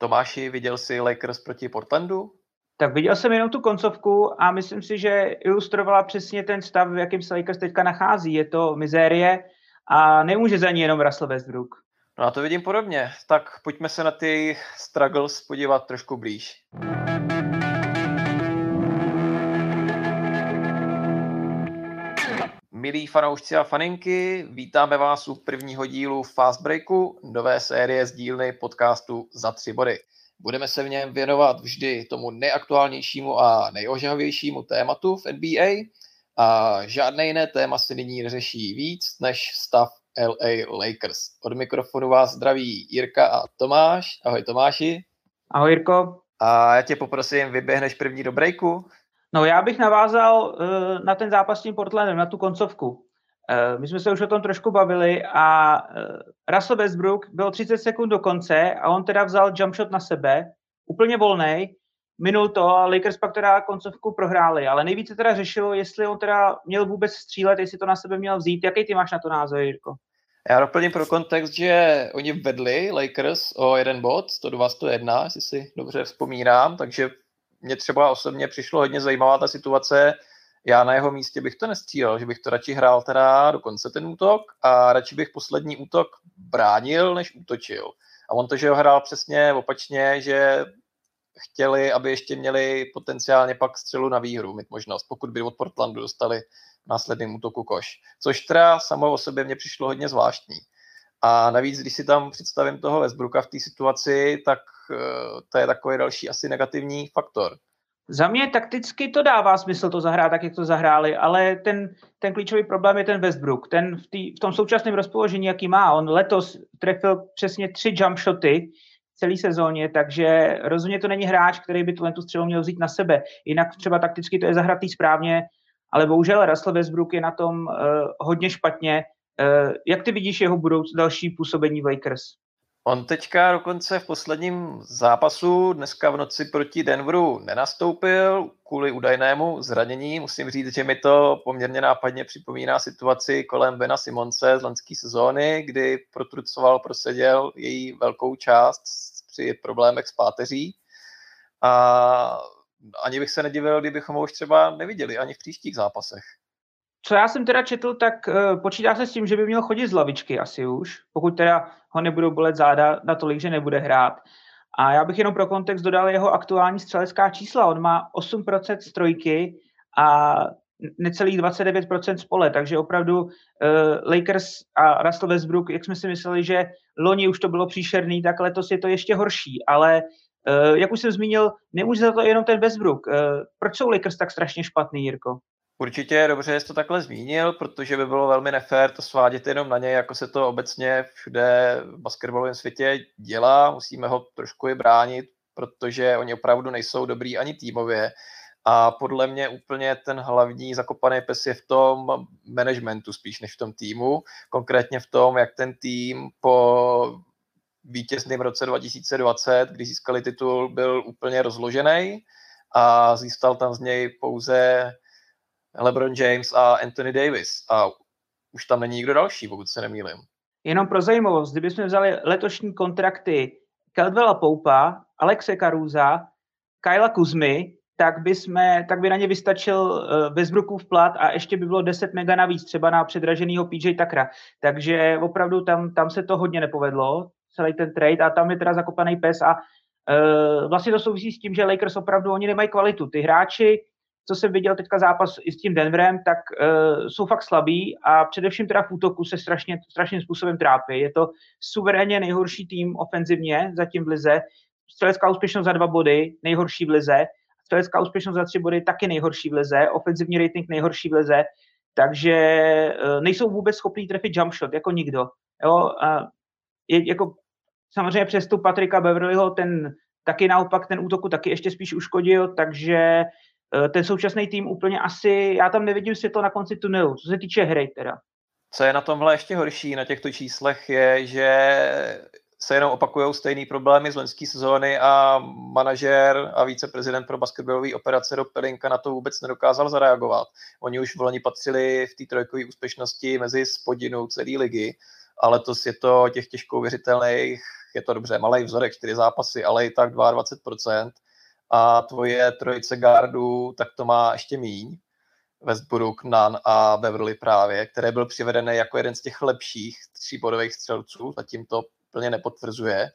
Tomáši, viděl jsi Lakers proti Portlandu? Tak viděl jsem jenom tu koncovku a myslím si, že ilustrovala přesně ten stav, v jakém se Lakers teďka nachází. Je to mizérie a nemůže za ní jenom Russell Westbrook. No a to vidím podobně. Tak pojďme se na ty struggles podívat trošku blíž. Milí fanoušci a faninky, vítáme vás u prvního dílu Fast Breaku, nové série z dílny podcastu Za tři body. Budeme se v něm věnovat vždy tomu nejaktuálnějšímu a nejožahovějšímu tématu v NBA a žádné jiné téma si nyní neřeší víc než stav LA Lakers. Od mikrofonu vás zdraví Jirka a Tomáš. Ahoj Tomáši. Ahoj Jirko. A já tě poprosím, vyběhneš první do breaku. No já bych navázal uh, na ten zápas s tím Portlandem, na tu koncovku. Uh, my jsme se už o tom trošku bavili a uh, Russell Westbrook byl 30 sekund do konce a on teda vzal jump shot na sebe, úplně volný, minul to a Lakers pak teda koncovku prohráli, ale nejvíce teda řešilo, jestli on teda měl vůbec střílet, jestli to na sebe měl vzít. Jaký ty máš na to názor, Jirko? Já doplním pro kontext, že oni vedli Lakers o jeden bod, 102-101, jestli si dobře vzpomínám, takže mě třeba osobně přišlo hodně zajímavá ta situace. Já na jeho místě bych to nestřílel, že bych to radši hrál teda do konce ten útok a radši bych poslední útok bránil, než útočil. A on to, že ho hrál přesně opačně, že chtěli, aby ještě měli potenciálně pak střelu na výhru, mít možnost, pokud by od Portlandu dostali následným útoku koš. Což teda samo o sobě mě přišlo hodně zvláštní. A navíc, když si tam představím toho Westbrooka v té situaci, tak eh, to je takový další asi negativní faktor. Za mě takticky to dává smysl to zahrát tak, jak to zahráli, ale ten, ten klíčový problém je ten Westbrook. Ten v, tý, v tom současném rozpoložení, jaký má, on letos trefil přesně tři jump shoty celé sezóně, takže rozhodně to není hráč, který by tu střelu měl vzít na sebe. Jinak třeba takticky to je zahratý správně, ale bohužel Russell Westbrook je na tom uh, hodně špatně. Uh, jak ty vidíš jeho budouc další působení v Lakers? On teďka dokonce v posledním zápasu dneska v noci proti Denveru nenastoupil kvůli údajnému zranění. Musím říct, že mi to poměrně nápadně připomíná situaci kolem Bena Simonce z lenské sezóny, kdy protrucoval, proseděl její velkou část při problémech s páteří. A ani bych se nedivil, kdybychom ho už třeba neviděli ani v příštích zápasech. Co já jsem teda četl, tak uh, počítá se s tím, že by měl chodit z lavičky asi už, pokud teda ho nebudou bolet záda natolik, že nebude hrát. A já bych jenom pro kontext dodal jeho aktuální střelecká čísla. On má 8% strojky a necelých 29% spole, takže opravdu uh, Lakers a Russell Westbrook, jak jsme si mysleli, že loni už to bylo příšerný, tak letos je to ještě horší, ale uh, jak už jsem zmínil, nemůže za to jenom ten Westbrook. Uh, proč jsou Lakers tak strašně špatný, Jirko? Určitě je dobře, že to takhle zmínil, protože by bylo velmi nefér to svádět jenom na něj, jako se to obecně všude v basketbalovém světě dělá. Musíme ho trošku i bránit, protože oni opravdu nejsou dobrý ani týmově. A podle mě úplně ten hlavní zakopaný pes je v tom managementu spíš než v tom týmu. Konkrétně v tom, jak ten tým po vítězném roce 2020, kdy získali titul, byl úplně rozložený a získal tam z něj pouze LeBron James a Anthony Davis. A už tam není nikdo další, pokud se nemýlím. Jenom pro zajímavost, kdybychom vzali letošní kontrakty Caldwella Poupa, Alexe Caruza, Kyla Kuzmy, tak by, jsme, tak by na ně vystačil uh, Westbrookův plat a ještě by bylo 10 mega navíc, třeba na předraženýho PJ Takra. Takže opravdu tam, tam se to hodně nepovedlo, celý ten trade a tam je teda zakopaný pes a uh, vlastně to souvisí s tím, že Lakers opravdu oni nemají kvalitu. Ty hráči co jsem viděl teďka zápas i s tím Denverem, tak uh, jsou fakt slabí a především teda v útoku se strašně, strašným způsobem trápí. Je to suverénně nejhorší tým ofenzivně zatím v lize. Střelecká úspěšnost za dva body, nejhorší v lize. Střelecká úspěšnost za tři body, taky nejhorší v lize. Ofenzivní rating nejhorší v lize. Takže uh, nejsou vůbec schopní trefit jump shot, jako nikdo. Jo, uh, je, jako samozřejmě přestup Patrika Beverlyho, ten taky naopak ten útoku taky ještě spíš uškodil, takže ten současný tým úplně asi, já tam nevidím světlo na konci tunelu, co se týče hry teda. Co je na tomhle ještě horší na těchto číslech je, že se jenom opakují stejné problémy z loňské sezóny a manažer a viceprezident pro basketbalové operace do Pelinka na to vůbec nedokázal zareagovat. Oni už v loni patřili v té trojkové úspěšnosti mezi spodinou celé ligy ale to je to těch těžko věřitelných, je to dobře, malý vzorek, čtyři zápasy, ale i tak 22%. A tvoje trojice gardů, tak to má ještě míň. Westbrook, Nan a Beverly právě, které byl přivedený jako jeden z těch lepších tříbodových střelců, zatím to plně nepotvrzuje.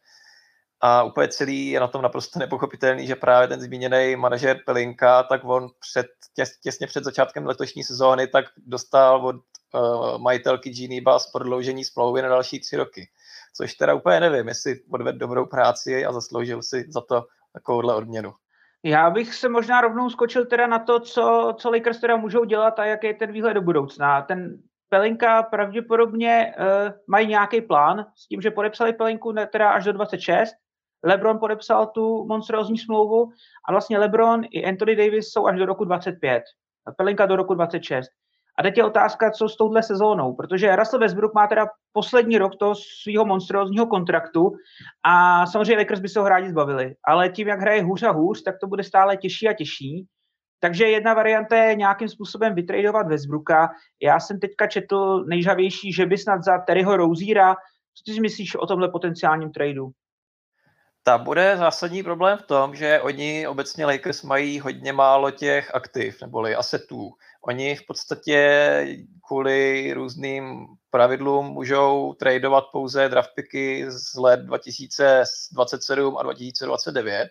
A úplně celý je na tom naprosto nepochopitelný, že právě ten zmíněný manažer Pelinka, tak on před, těs, těsně před začátkem letošní sezóny tak dostal od uh, majitelky Genie Bass prodloužení smlouvy na další tři roky. Což teda úplně nevím, jestli odvedl dobrou práci a zasloužil si za to takovouhle odměnu. Já bych se možná rovnou skočil teda na to, co, co Lakers teda můžou dělat a jaký je ten výhled do budoucna. Ten Pelinka pravděpodobně uh, mají nějaký plán s tím, že podepsali Pelinku teda až do 26. LeBron podepsal tu monstrózní smlouvu a vlastně LeBron i Anthony Davis jsou až do roku 25. Pelinka do roku 26. A teď je otázka, co s touhle sezónou, protože Russell Westbrook má teda poslední rok toho svého monstrózního kontraktu a samozřejmě Lakers by se ho rádi zbavili, ale tím, jak hraje hůř a hůř, tak to bude stále těžší a těžší. Takže jedna varianta je nějakým způsobem vytradovat Westbrooka. Já jsem teďka četl nejžavější, že by snad za Terryho Roziera. Co ty si myslíš o tomhle potenciálním tradu? Ta bude zásadní problém v tom, že oni obecně Lakers mají hodně málo těch aktiv, neboli asetů. Oni v podstatě kvůli různým pravidlům můžou tradovat pouze draftpiky z let 2027 a 2029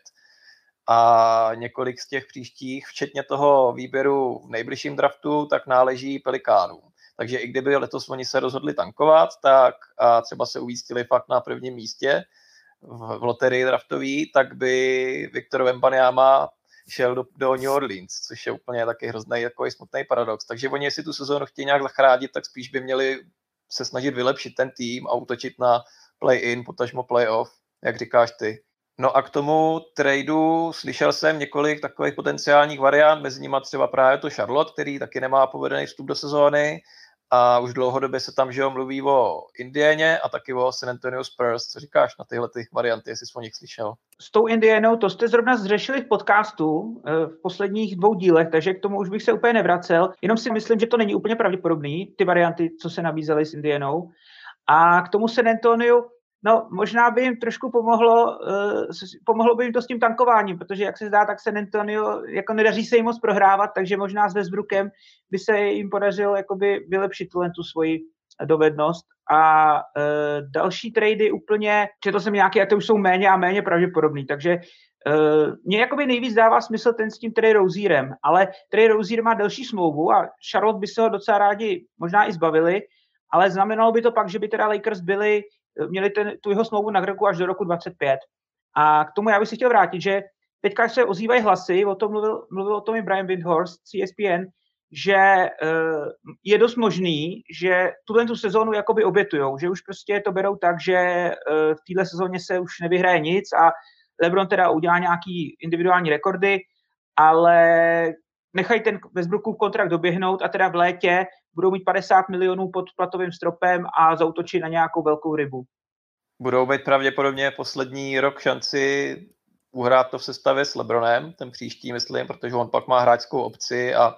a několik z těch příštích, včetně toho výběru v nejbližším draftu, tak náleží Pelikánům. Takže i kdyby letos oni se rozhodli tankovat, tak a třeba se uvístili fakt na prvním místě v, loterii draftový, tak by Viktor Wembanyama šel do, do New Orleans, což je úplně taky hrozný jako smutný paradox. Takže oni, jestli tu sezónu chtějí nějak zachránit, tak spíš by měli se snažit vylepšit ten tým a utočit na play-in, potažmo play-off, jak říkáš ty. No a k tomu tradu slyšel jsem několik takových potenciálních variant, mezi nimi třeba právě to Charlotte, který taky nemá povedený vstup do sezóny, a už dlouhodobě se tam, že jo, mluví o Indianě a taky o San Antonio Spurs. Co říkáš na tyhle ty varianty, jestli jsi o nich slyšel? S tou Indianou, to jste zrovna zřešili v podcastu eh, v posledních dvou dílech, takže k tomu už bych se úplně nevracel. Jenom si myslím, že to není úplně pravděpodobný, ty varianty, co se nabízely s Indianou. A k tomu San Antonio, No, možná by jim trošku pomohlo, uh, pomohlo by jim to s tím tankováním, protože jak se zdá, tak San Antonio, jako nedaří se jim moc prohrávat, takže možná s Westbrookem by se jim podařilo jakoby vylepšit tu svoji dovednost. A uh, další trady úplně, četl jsem nějaké, a ty už jsou méně a méně pravděpodobný, takže Uh, mně jakoby nejvíc dává smysl ten s tím Trey Rozierem, ale Trey Rozier má delší smlouvu a Charlotte by se ho docela rádi možná i zbavili, ale znamenalo by to pak, že by teda Lakers byli měli ten, tu jeho smlouvu na Greku až do roku 25. A k tomu já bych si chtěl vrátit, že teďka se ozývají hlasy, o tom mluvil, mluvil o tom i Brian Windhorst, CSPN, že uh, je dost možný, že tuhle tu sezónu jakoby obětujou, že už prostě to berou tak, že uh, v téhle sezóně se už nevyhraje nic a LeBron teda udělá nějaký individuální rekordy, ale nechají ten Westbrookův kontrakt doběhnout a teda v létě budou mít 50 milionů pod platovým stropem a zautočí na nějakou velkou rybu. Budou mít pravděpodobně poslední rok šanci uhrát to v sestavě s Lebronem, ten příští, myslím, protože on pak má hráčskou opci a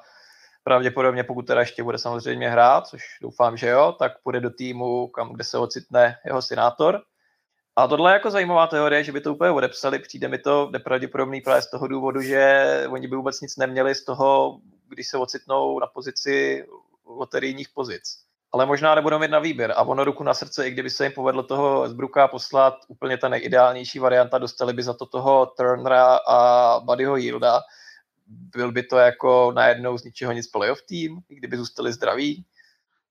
pravděpodobně, pokud teda ještě bude samozřejmě hrát, což doufám, že jo, tak půjde do týmu, kam, kde se ocitne jeho senátor. A tohle je jako zajímavá teorie, že by to úplně odepsali, přijde mi to nepravděpodobný právě z toho důvodu, že oni by vůbec nic neměli z toho, když se ocitnou na pozici loterijních pozic. Ale možná nebudou mít na výběr. A ono ruku na srdce, i kdyby se jim povedlo toho Zbruka poslat úplně ta nejideálnější varianta, dostali by za to toho Turnera a Buddyho Yielda, byl by to jako najednou z ničeho nic playoff tým, i kdyby zůstali zdraví?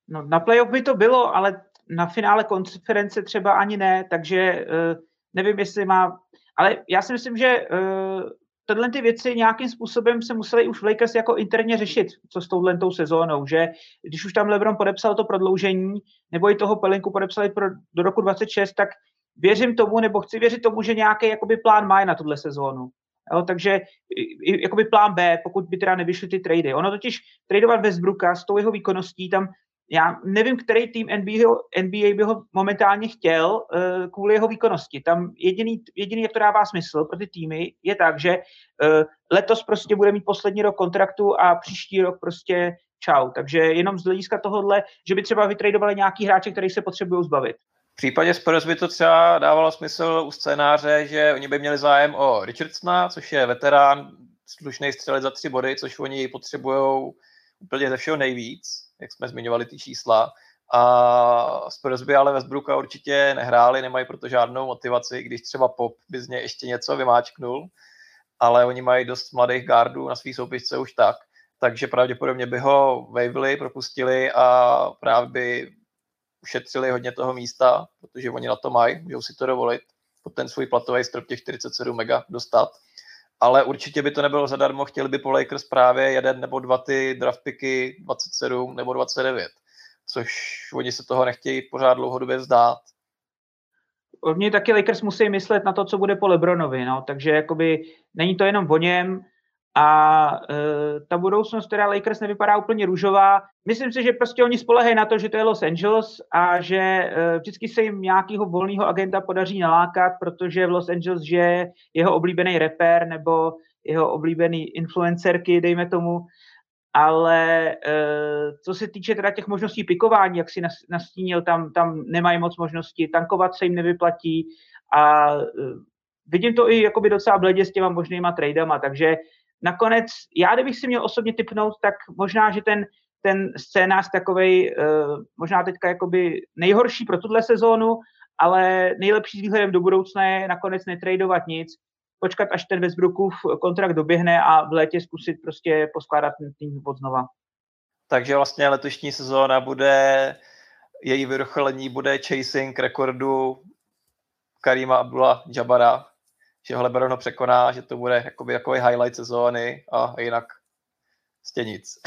No, na playoff by to bylo, ale na finále konference třeba ani ne, takže uh, nevím, jestli má... Ale já si myslím, že uh, tyhle ty věci nějakým způsobem se museli už v Lakers jako interně řešit, co s touhle sezónou, že když už tam LeBron podepsal to prodloužení, nebo i toho Pelinku podepsali pro, do roku 26, tak věřím tomu, nebo chci věřit tomu, že nějaký jakoby plán má na tuhle sezónu. Jo, takže jakoby plán B, pokud by teda nevyšly ty trady. Ono totiž tradovat Westbrooka s tou jeho výkonností, tam já nevím, který tým NBA, NBA by ho momentálně chtěl uh, kvůli jeho výkonnosti. Tam jediný, jediný, jak to dává smysl pro ty týmy, je tak, že uh, letos prostě bude mít poslední rok kontraktu a příští rok prostě čau. Takže jenom z hlediska tohohle, že by třeba vytradovali nějaký hráče, který se potřebují zbavit. V případě Spurs by to třeba dávalo smysl u scénáře, že oni by měli zájem o Richardsona, což je veterán, slušný střelec za tři body, což oni potřebují úplně ze všeho nejvíc, jak jsme zmiňovali ty čísla. A Spurs by ale Westbrooka určitě nehráli, nemají proto žádnou motivaci, když třeba Pop by z něj ještě něco vymáčknul, ale oni mají dost mladých gardů na svý soupisce už tak, takže pravděpodobně by ho wavili, propustili a právě by ušetřili hodně toho místa, protože oni na to mají, můžou si to dovolit, pod ten svůj platový strop těch 47 mega dostat. Ale určitě by to nebylo zadarmo, chtěli by po Lakers právě jeden nebo dva ty draft picky 27 nebo 29, což oni se toho nechtějí pořád dlouhodobě vzdát. Oni taky Lakers musí myslet na to, co bude po Lebronovi, no, takže jakoby není to jenom o něm, a e, ta budoucnost teda Lakers nevypadá úplně růžová. Myslím si, že prostě oni spolehají na to, že to je Los Angeles a že e, vždycky se jim nějakého volného agenta podaří nalákat, protože v Los Angeles je jeho oblíbený rapper nebo jeho oblíbený influencerky, dejme tomu. Ale e, co se týče teda těch možností pikování, jak si nastínil, tam, tam nemají moc možností, tankovat se jim nevyplatí a e, vidím to i jakoby docela bledě s těma možnýma tradama, takže nakonec, já kdybych si měl osobně typnout, tak možná, že ten, ten scénář takovej, uh, možná teďka jakoby nejhorší pro tuhle sezónu, ale nejlepší s výhledem do budoucna je nakonec netradovat nic, počkat, až ten Westbrookův kontrakt doběhne a v létě zkusit prostě poskládat ten tým od znova. Takže vlastně letošní sezóna bude, její vyvrcholení bude chasing rekordu Karima Abdullah Jabara, že ho Lebron překoná, že to bude jakoby takový highlight sezóny a jinak stě nic.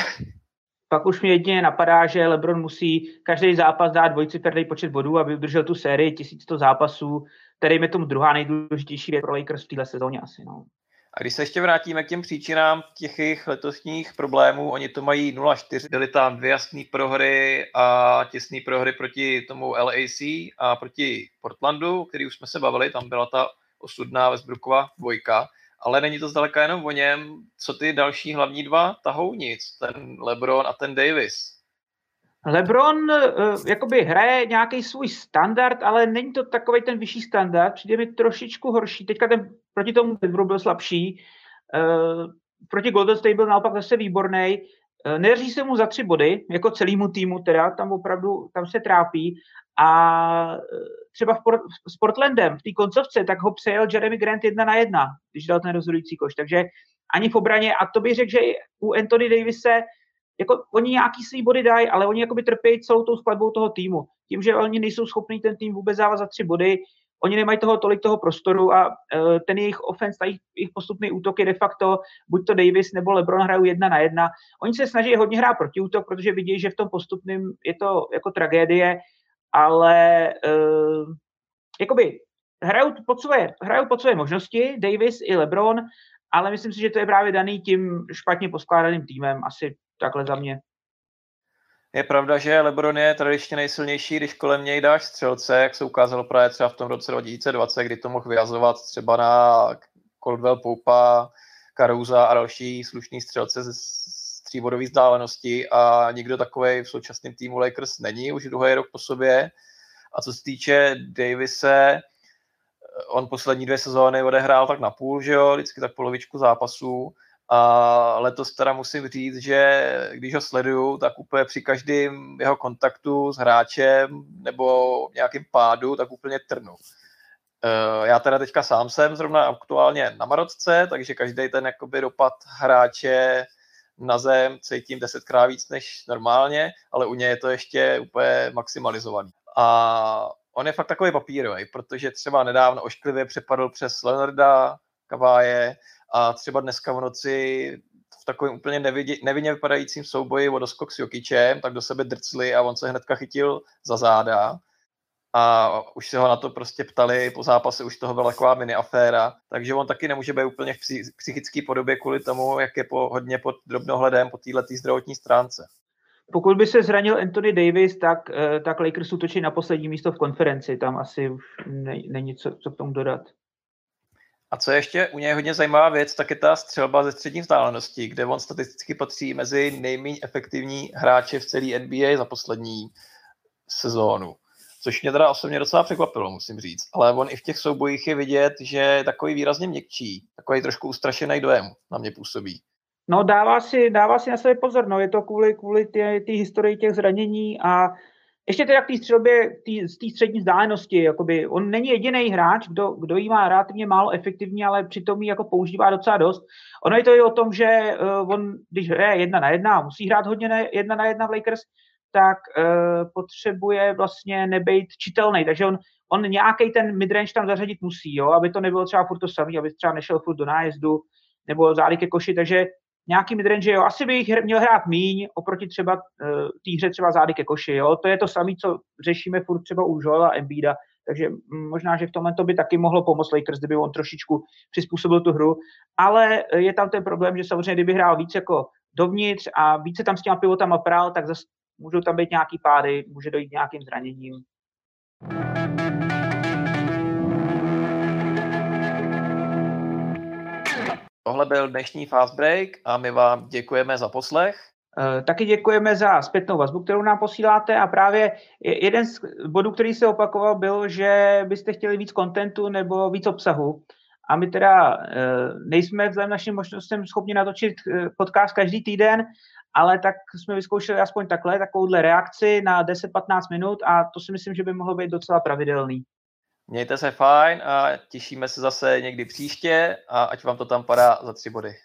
Pak už mě jedině napadá, že LeBron musí každý zápas dát dvojciferný počet bodů, aby udržel tu sérii 1100 zápasů, který je tomu druhá nejdůležitější věc pro Lakers v téhle sezóně asi. No. A když se ještě vrátíme k těm příčinám těch jejich letostních problémů, oni to mají 0-4, byly tam dvě jasné prohry a těsné prohry proti tomu LAC a proti Portlandu, který už jsme se bavili, tam byla ta osudná Westbrookova dvojka, ale není to zdaleka jenom o něm, co ty další hlavní dva tahou nic, ten LeBron a ten Davis. LeBron uh, jakoby hraje nějaký svůj standard, ale není to takový ten vyšší standard, přijde mi trošičku horší. Teďka ten proti tomu Denveru byl slabší, uh, proti Golden State byl naopak zase výborný. Uh, nedaří se mu za tři body, jako celému týmu teda, tam opravdu, tam se trápí a třeba v Port, s Portlandem v té koncovce, tak ho přejel Jeremy Grant jedna na jedna, když dal ten rozhodující koš. Takže ani v obraně, a to bych řekl, že u Anthony Davise, jako oni nějaký svý body dají, ale oni jakoby trpějí celou tou skladbou toho týmu. Tím, že oni nejsou schopní ten tým vůbec dávat za tři body, oni nemají toho tolik toho prostoru a uh, ten jejich offense, ta jejich, jejich postupný útok je de facto buď to Davis nebo LeBron hrajou jedna na jedna. Oni se snaží hodně hrát proti útok, protože vidí, že v tom postupném je to jako tragédie ale uh, jakoby hrajou pod, svoje, hrajou pod svoje možnosti, Davis i LeBron, ale myslím si, že to je právě daný tím špatně poskládaným týmem, asi takhle za mě. Je pravda, že LeBron je tradičně nejsilnější, když kolem něj dáš střelce, jak se ukázalo právě třeba v tom roce 2020, kdy to mohl vyjazovat třeba na Coldwell Poupa, Caruza a další slušný střelce z tříbodové vzdálenosti a nikdo takový v současném týmu Lakers není už druhý rok po sobě. A co se týče Davise, on poslední dvě sezóny odehrál tak na půl, že jo, vždycky tak polovičku zápasů. A letos teda musím říct, že když ho sleduju, tak úplně při každém jeho kontaktu s hráčem nebo nějakým pádu, tak úplně trnu. Eh, já teda teďka sám jsem zrovna aktuálně na Marotce, takže každý ten jakoby dopad hráče na zem cítím desetkrát víc než normálně, ale u něj je to ještě úplně maximalizovaný. A on je fakt takový papírový, protože třeba nedávno ošklivě přepadl přes Leonarda, Kaváje a třeba dneska v noci v takovém úplně nevidě, nevinně vypadajícím souboji o doskok s Jokičem, tak do sebe drcli a on se hnedka chytil za záda a už se ho na to prostě ptali, po zápase už toho byla taková mini aféra, takže on taky nemůže být úplně v psychické podobě kvůli tomu, jak je po, hodně pod drobnohledem po této zdravotní stránce. Pokud by se zranil Anthony Davis, tak, eh, tak Lakers útočí na poslední místo v konferenci. Tam asi už není co, co k tomu dodat. A co ještě u něj hodně zajímavá věc, tak je ta střelba ze střední vzdálenosti, kde on statisticky patří mezi nejméně efektivní hráče v celé NBA za poslední sezónu. Což mě teda osobně docela překvapilo, musím říct. Ale on i v těch soubojích je vidět, že je takový výrazně měkčí, takový trošku ustrašený dojem na mě působí. No dává si, dává si na sebe pozor, no je to kvůli, kvůli té historii těch zranění a ještě teda k té střelbě, z té střední vzdálenosti, jakoby, on není jediný hráč, kdo, kdo jí má relativně málo efektivně, ale přitom ji jako používá docela dost. Ono je to i o tom, že uh, on, když hraje jedna na jedna, musí hrát hodně na, jedna na jedna v Lakers, tak uh, potřebuje vlastně nebejt čitelný, takže on, on nějaký ten midrange tam zařadit musí, jo, aby to nebylo třeba furt to samý, aby třeba nešel furt do nájezdu nebo zády ke koši, takže nějaký midrange, jo, asi bych měl hrát míň oproti třeba uh, té hře třeba zády ke koši, jo, to je to samé, co řešíme furt třeba u Joela Embída, takže možná, že v tomhle to by taky mohlo pomoct Lakers, kdyby on trošičku přizpůsobil tu hru, ale je tam ten problém, že samozřejmě, kdyby hrál víc jako dovnitř a více tam s těma pivotama prál, tak zase můžou tam být nějaký pády, může dojít nějakým zraněním. Tohle byl dnešní Fast Break a my vám děkujeme za poslech. Eh, taky děkujeme za zpětnou vazbu, kterou nám posíláte a právě jeden z bodů, který se opakoval, byl, že byste chtěli víc kontentu nebo víc obsahu. A my teda eh, nejsme vzhledem našim možnostem schopni natočit eh, podcast každý týden, ale tak jsme vyzkoušeli aspoň takhle, takovouhle reakci na 10-15 minut a to si myslím, že by mohlo být docela pravidelný. Mějte se fajn a těšíme se zase někdy příště a ať vám to tam padá za tři body.